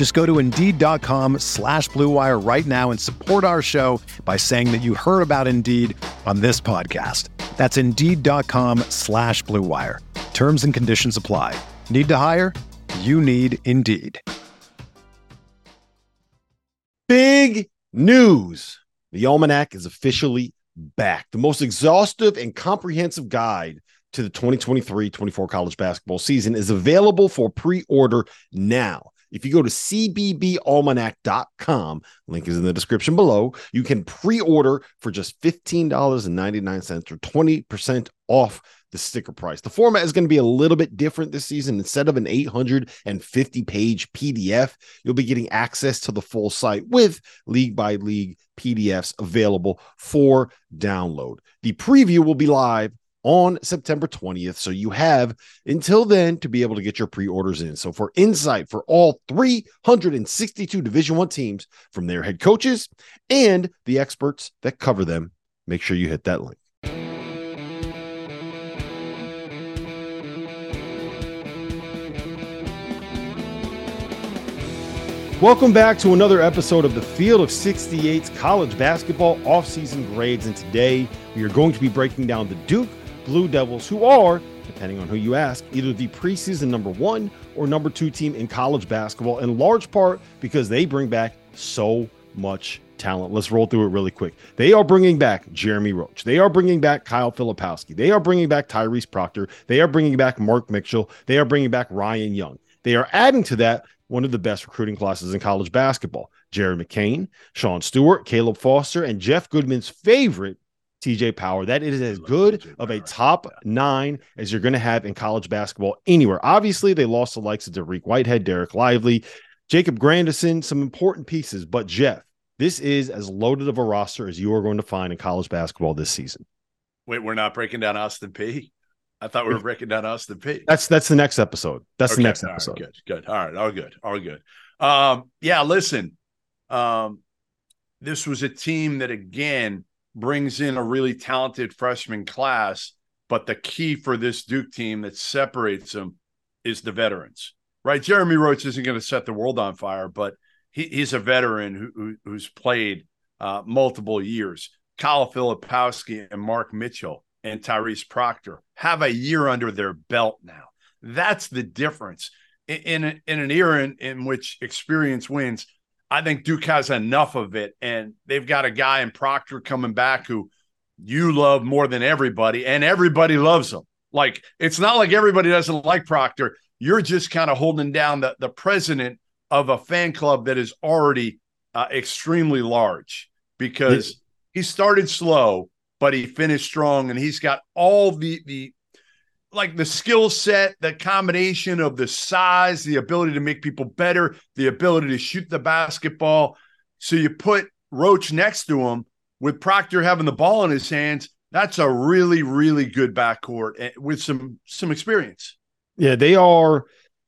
Just go to Indeed.com slash BlueWire right now and support our show by saying that you heard about Indeed on this podcast. That's Indeed.com slash BlueWire. Terms and conditions apply. Need to hire? You need Indeed. Big news. The Almanac is officially back. The most exhaustive and comprehensive guide to the 2023 24 college basketball season is available for pre order now. If you go to cbbalmanac.com, link is in the description below, you can pre order for just $15.99 or 20% off the sticker price. The format is going to be a little bit different this season. Instead of an 850 page PDF, you'll be getting access to the full site with league by league PDFs available for download. The preview will be live on September 20th. So you have until then to be able to get your pre-orders in. So for insight for all 362 Division 1 teams from their head coaches and the experts that cover them, make sure you hit that link. Welcome back to another episode of the Field of 68's college basketball offseason grades. And today we are going to be breaking down the Duke Blue Devils, who are, depending on who you ask, either the preseason number one or number two team in college basketball, in large part because they bring back so much talent. Let's roll through it really quick. They are bringing back Jeremy Roach. They are bringing back Kyle Filipowski. They are bringing back Tyrese Proctor. They are bringing back Mark Mitchell. They are bringing back Ryan Young. They are adding to that one of the best recruiting classes in college basketball. Jerry McCain, Sean Stewart, Caleb Foster, and Jeff Goodman's favorite, TJ Power. That is as good of a top nine as you're going to have in college basketball anywhere. Obviously, they lost the likes of Dariq Whitehead, Derek Lively, Jacob Grandison, some important pieces. But Jeff, this is as loaded of a roster as you are going to find in college basketball this season. Wait, we're not breaking down Austin Peay. I thought we were breaking down Austin Peay. That's that's the next episode. That's okay, the next episode. Right, good, good. All right, all good, all good. Um, yeah, listen. Um, this was a team that again brings in a really talented freshman class, but the key for this Duke team that separates them is the veterans, right? Jeremy Roach isn't going to set the world on fire, but he, he's a veteran who, who, who's played uh, multiple years. Kyle Filipowski and Mark Mitchell and Tyrese Proctor have a year under their belt now. That's the difference in in, in an era in, in which experience wins. I think Duke has enough of it, and they've got a guy in Proctor coming back who you love more than everybody, and everybody loves him. Like it's not like everybody doesn't like Proctor. You're just kind of holding down the the president of a fan club that is already uh, extremely large because he started slow but he finished strong and he's got all the the like the skill set, the combination of the size, the ability to make people better, the ability to shoot the basketball. So you put Roach next to him with Proctor having the ball in his hands. That's a really, really good backcourt eh, with some some experience. Yeah, they are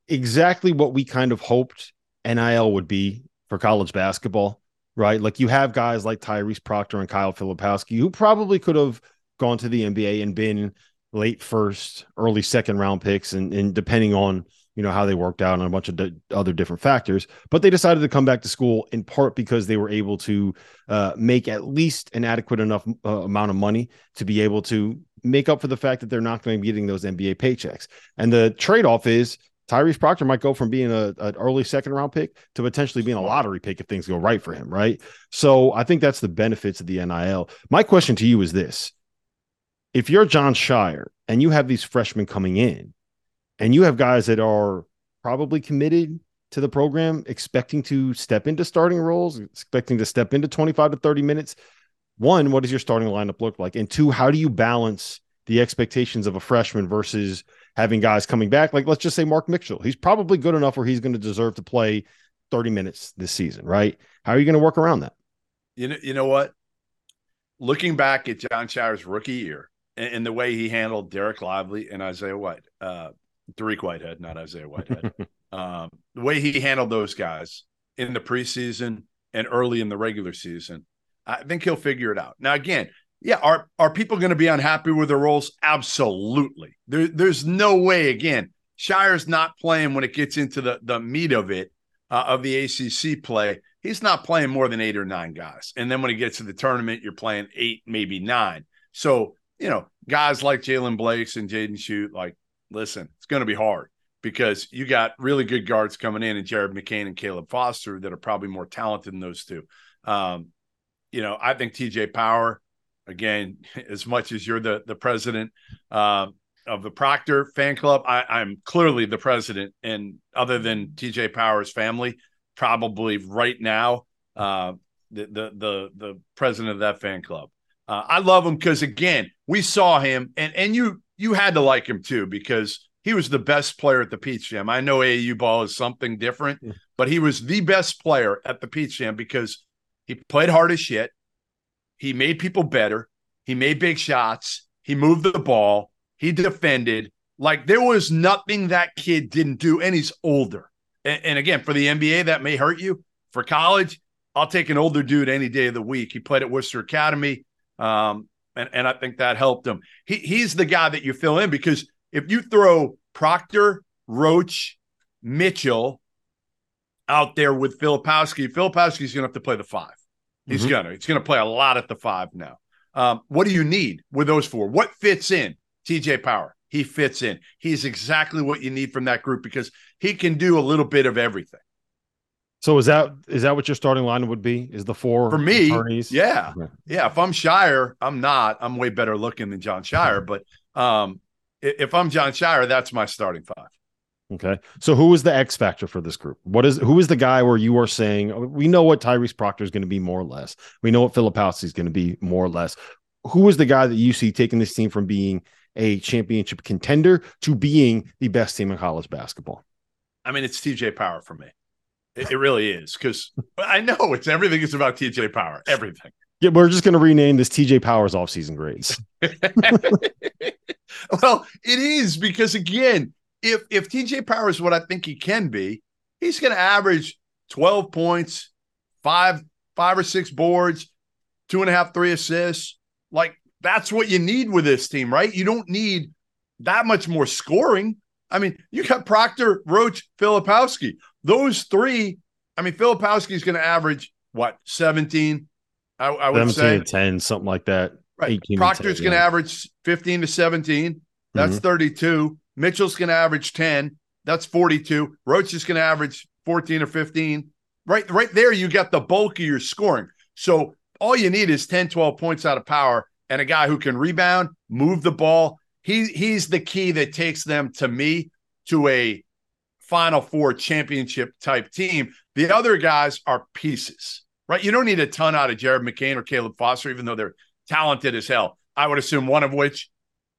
exactly what we kind of hoped NIL would be for college basketball right? Like you have guys like Tyrese Proctor and Kyle Filipowski who probably could have gone to the NBA and been late first, early second round picks, and, and depending on you know how they worked out and a bunch of d- other different factors but they decided to come back to school in part because they were able to uh, make at least an adequate enough uh, amount of money to be able to make up for the fact that they're not going to be getting those nba paychecks and the trade-off is Tyrese Proctor might go from being a, an early second round pick to potentially being a lottery pick if things go right for him, right? So I think that's the benefits of the NIL. My question to you is this if you're Jon Scheyer and you have these freshmen coming in, and you have guys that are probably committed to the program, expecting to step into starting roles, expecting to step into 25 to 30 minutes. One, what does your starting lineup look like? And two, how do you balance the expectations of a freshman versus having guys coming back? Like, let's just say Mark Mitchell. He's probably good enough where he's going to deserve to play 30 minutes this season, right? How are you going to work around that? You know, you know what? Looking back at Jon Scheyer's rookie year and, the way he handled Derek Lively and Isaiah White, uh, Dariq Whitehead, not Isaiah Whitehead, um, the way he handled those guys in the preseason and early in the regular season, I think he'll figure it out. Now, again, yeah, are are people going to be unhappy with their roles? Absolutely. There, there's no way. Again, Scheyer's not playing when it gets into the the meat of it uh, of the ACC play. He's not playing more than eight or nine guys, and then when he gets to the tournament, you're playing eight, maybe nine. So you know, guys like Jalen Blakes and Jaden Schutt, like, listen, it's going to be hard because you got really good guards coming in, and Jared McCain and Caleb Foster that are probably more talented than those two. Um, you know, I think TJ Power again, as much as you're the the president um, of the Proctor fan club, I, am clearly the president, and other than TJ Power's family, probably right now uh, the, the the the president of that fan club. Uh, I love him because again, we saw him, and and you you had to like him too because he was the best player at the Peach Jam. I know AAU ball is something different, yeah. but he was the best player at the Peach Jam because he played hard as shit. He made people better. He made big shots. He moved the ball. He defended. Like there was nothing that kid didn't do, and he's older. And, and, again, for the NBA, that may hurt you. For college, I'll take an older dude any day of the week. He played at Worcester Academy, um, and and I think that helped him. He he's the guy that you fill in because if you throw Proctor, Roach, Mitchell out there with Filipowski, Filipowski's going to have to play the five. He's mm-hmm. gonna. He's gonna play a lot at the five now. Um, what do you need with those four? What fits in? TJ Power. He fits in. He's exactly what you need from that group because he can do a little bit of everything. So is that is that what your starting line would be? Is the four for me? Attorneys? Yeah, yeah. If I'm Scheyer, I'm not. I'm way better looking than Jon Scheyer. But um, if I'm Jon Scheyer, that's my starting five. Okay. So who is the X factor for this group? What is who is the guy where you are saying we know what Tyrese Proctor is going to be more or less. We know what Filipowski is going to be more or less. Who is the guy that you see taking this team from being a championship contender to being the best team in college basketball? I mean, it's TJ Power for me. It, it really is because I know it's everything is about TJ Power. Everything. Yeah, we're just going to rename this TJ Powers offseason grades. well, it is because again, if if TJ Power is what I think he can be, he's going to average 12 points, five five or six boards, two and a half, three assists. Like that's what you need with this team, right? You don't need that much more scoring. I mean, you got Proctor, Roach, Filipowski. Those three. I mean, Filipowski is going to average what 17. I, I would 17 say 10, something like that. Right. Proctor's going to average 15 to 17. That's mm-hmm. 32. Mitchell's going to average 10. That's 42. Roach is going to average 14 or 15. Right, right there, you get the bulk of your scoring. So all you need is 10, 12 points out of power and a guy who can rebound, move the ball. He he's the key that takes them to me to a final four championship type team. The other guys are pieces, right? You don't need a ton out of Jared McCain or Caleb Foster, even though they're talented as hell. I would assume one of which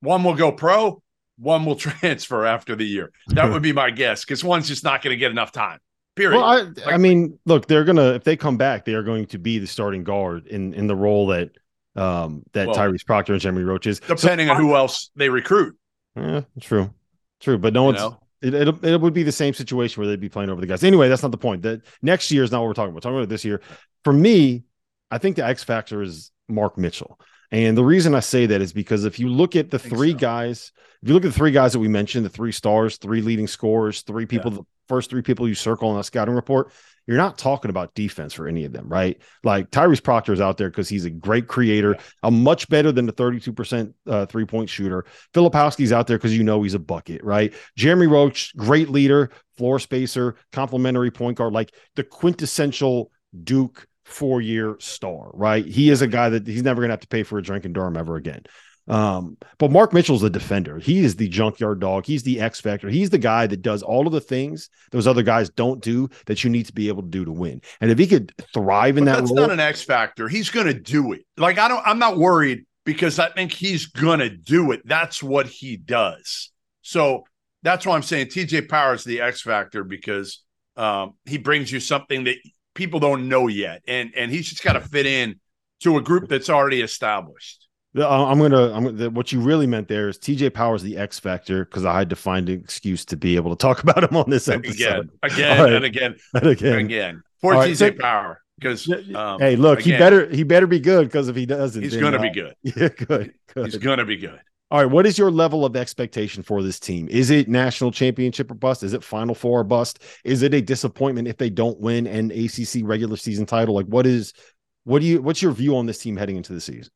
one will go pro, one will transfer after the year. That would be my guess because one's just not going to get enough time. Period. Well, I, like, I mean, look, they're gonna if they come back, they are going to be the starting guard in in the role that um that well, Tyrese Proctor and Jeremy Roach is. Depending so, on who else they recruit. Yeah, true, true, but no you one's. Know? It, it, it would be the same situation where they'd be playing over the guys. Anyway, that's not the point. That next year is not what we're talking about. We're talking about this year. For me, I think the X factor is Mark Mitchell. And the reason I say that is because if you look at the three so. guys, if you look at the three guys that we mentioned, the three stars, three leading scorers, three people, yeah. the first three people you circle on a scouting report, you're not talking about defense for any of them, right? Like Tyrese Proctor is out there because he's a great creator, a much better than the 32% uh, three point shooter. Filipowski's out there because you know he's a bucket, right? Jeremy Roach, great leader, floor spacer, complimentary point guard, like the quintessential Duke four year star, right? He is a guy that he's never going to have to pay for a drink in Durham ever again. Um, but Mark Mitchell's a defender. He is the junkyard dog. He's the X factor. He's the guy that does all of the things those other guys don't do that you need to be able to do to win. And if he could thrive in but that that's role, not an X factor. He's going to do it. Like I don't. I'm not worried because I think he's going to do it. That's what he does. So that's why I'm saying TJ Power is the X factor because um, he brings you something that people don't know yet, and and he's just got to fit in to a group that's already established. Uh, I'm gonna. I'm the, what you really meant there is TJ Powers the X factor because I had to find an excuse to be able to talk about him on this episode again, again, right. and again, and again, again. For right, TJ so, Power, because um, hey, look, again, he better he better be good because if he doesn't, he's gonna be good. Yeah, good, good. He's gonna be good. All right, what is your level of expectation for this team? Is it national championship or bust? Is it Final Four or bust? Is it a disappointment if they don't win an ACC regular season title? Like, what is what do you what's your view on this team heading into the season?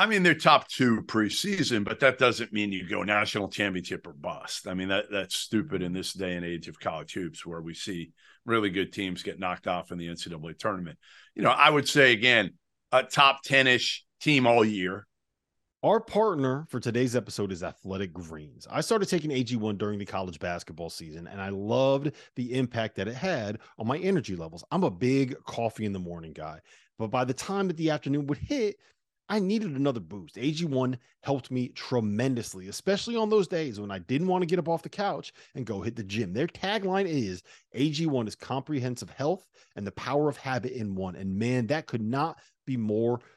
I mean, they're top two preseason, but that doesn't mean you go national championship or bust. I mean, that that's stupid in this day and age of college hoops where we see really good teams get knocked off in the NCAA tournament. You know, I would say again, a top 10-ish team all year. Our partner for today's episode is Athletic Greens. I started taking AG1 during the college basketball season, and I loved the impact that it had on my energy levels. I'm a big coffee in the morning guy, but by the time that the afternoon would hit, I needed another boost. AG1 helped me tremendously, especially on those days when I didn't want to get up off the couch and go hit the gym. Their tagline is AG1 is comprehensive health and the power of habit in one. And man, that could not be more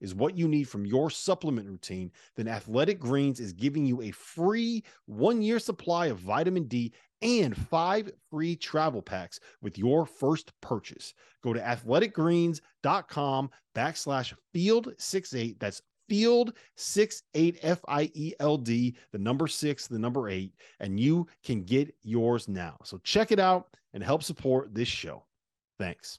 is what you need from your supplement routine, then Athletic Greens is giving you a free one year supply of vitamin D and five free travel packs with your first purchase. Go to athleticgreens.com backslash field six eight. That's field six eight F I E L D, the number six, the number eight, and you can get yours now. So check it out and help support this show. Thanks.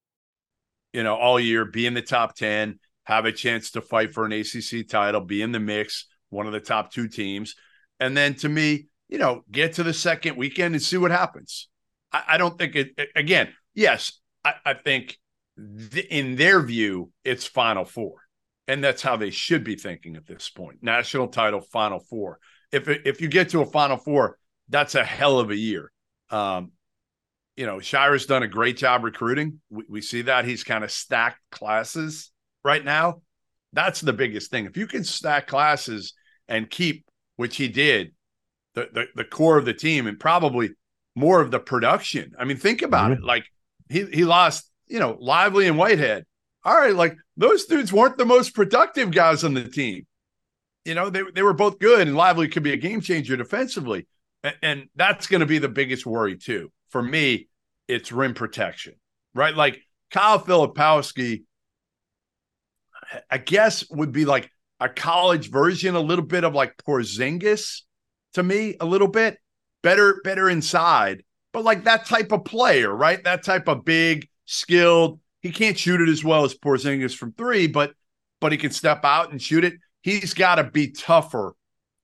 You know, all year, be in the top 10, have a chance to fight for an ACC title, be in the mix, one of the top two teams. And then to me, you know, get to the second weekend and see what happens. I, I don't think it, again, yes, I, I think th- in their view, it's Final Four. And that's how they should be thinking at this point. National title, Final Four. If if you get to a Final Four, that's a hell of a year. Um, you know, Scheyer's done a great job recruiting. We, we see that he's kind of stacked classes right now. That's the biggest thing. If you can stack classes and keep, which he did, the the, the core of the team and probably more of the production. I mean, think about mm-hmm. it. Like he he lost, you know, Lively and Whitehead. All right, like those dudes weren't the most productive guys on the team. You know, they they were both good, and Lively could be a game changer defensively, and, and that's going to be the biggest worry too for me. It's rim protection, right? Like Kyle Filipowski, I guess would be like a college version, a little bit of like Porzingis to me, a little bit better, better inside, but like that type of player, right? That type of big, skilled. He can't shoot it as well as Porzingis from three, but but he can step out and shoot it. He's got to be tougher,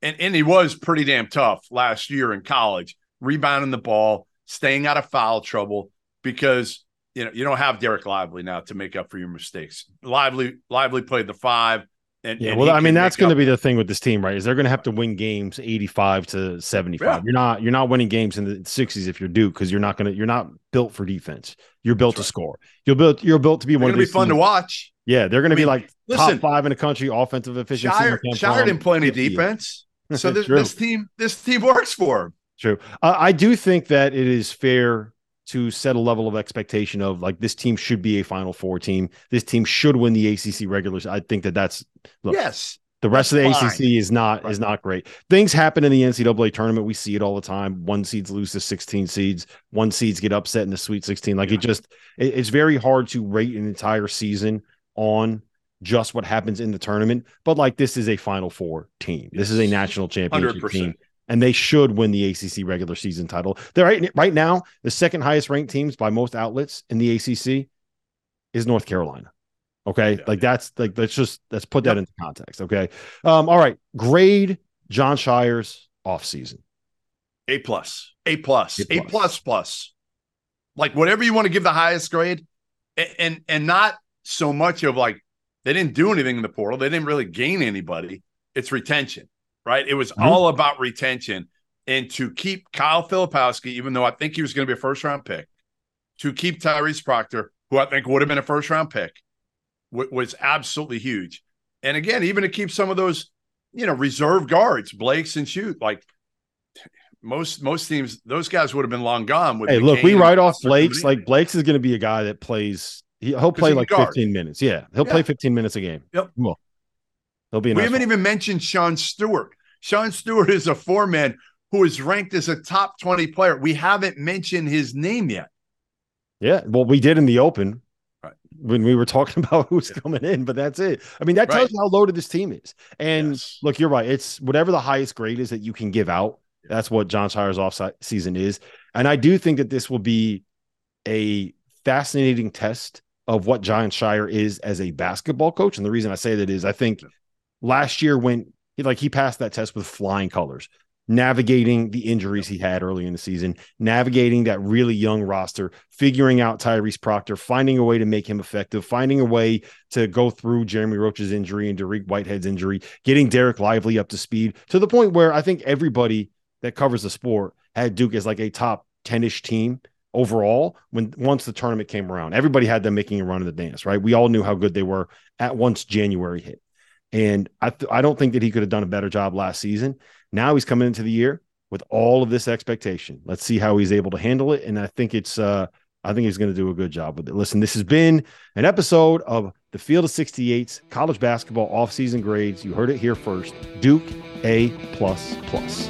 and and he was pretty damn tough last year in college, rebounding the ball, staying out of foul trouble because you know you don't have Derek Lively now to make up for your mistakes. Lively Lively played the five. And, yeah, and well, I mean, that's going to be the thing with this team, right? Is they're going to have to win games eighty-five to seventy-five. Yeah. You're not, you're not winning games in the sixties if you're Duke because you're not going to, you're not built for defense. You're built that's to right. score. You're built, you're built to be they're one. Going to be fun teams. to watch. Yeah, they're going to be like listen, top five in the country offensive efficiency. Scheyer, Scheyer didn't play any defense, so this, this, team, this team works for him. True. Uh, I do think that it is fair to set a level of expectation of like this team should be a Final Four team. This team should win the ACC regulars. I think that that's look, yes. The rest of the fine. ACC is not right. is not great. Things happen in the NCAA tournament. We see it all the time. One seeds lose to 16 seeds. One seeds get upset in the Sweet 16. Like yeah. it just it, it's very hard to rate an entire season on just what happens in the tournament. But like this is a Final Four team. This is a national championship 100%. team and they should win the ACC regular season title. They're right, right now the second highest ranked teams by most outlets in the ACC is North Carolina. Okay, yeah. like that's like let's just let's put that into context. Okay, um, all right. Grade Jon Scheyer's off season. A plus, A plus, A plus plus. Like whatever you want to give the highest grade, and, and and not so much of like they didn't do anything in the portal. They didn't really gain anybody. It's retention right? It was mm-hmm. all about retention and to keep Kyle Filipowski, even though I think he was going to be a first round pick, to keep Tyrese Proctor, who I think would have been a first round pick, w- was absolutely huge. And again, even to keep some of those, you know, reserve guards, Blakes and Schutt, like most most teams, those guys would have been long gone. With hey, look, we write off Blakes. Like Blakes is going to be a guy that plays. He, will play like guard. 15 minutes. Yeah, he'll yeah. play 15 minutes a game. Yep. Well, he'll be. we haven't even mentioned Sean Stewart. Sean Stewart is a four man who is ranked as a top 20 player. We haven't mentioned his name yet. Yeah. Well, we did in the open right. when we were talking about who's yeah. coming in, but that's it. I mean, that tells right. you how loaded this team is. And yes. look, you're right. It's whatever the highest grade is that you can give out. That's what Jon Scheyer's off season is. And I do think that this will be a fascinating test of what Jon Scheyer is as a basketball coach. And the reason I say that is I think last year went he like he passed that test with flying colors navigating the injuries he had early in the season, navigating that really young roster, figuring out Tyrese Proctor, finding a way to make him effective, finding a way to go through Jeremy Roach's injury and Dariq Whitehead's injury, getting Derek Lively up to speed to the point where I think everybody that covers the sport had Duke as like a top 10-ish team overall when once the tournament came around. Everybody had them making a run in the dance, right? We all knew how good they were at once January hit. And I, th- I don't think that he could have done a better job last season. Now he's coming into the year with all of this expectation. Let's see how he's able to handle it. And I think it's, uh, I think he's going to do a good job with it. Listen, this has been an episode of the Field of 68's college basketball offseason grades. You heard it here first. Duke A plus plus.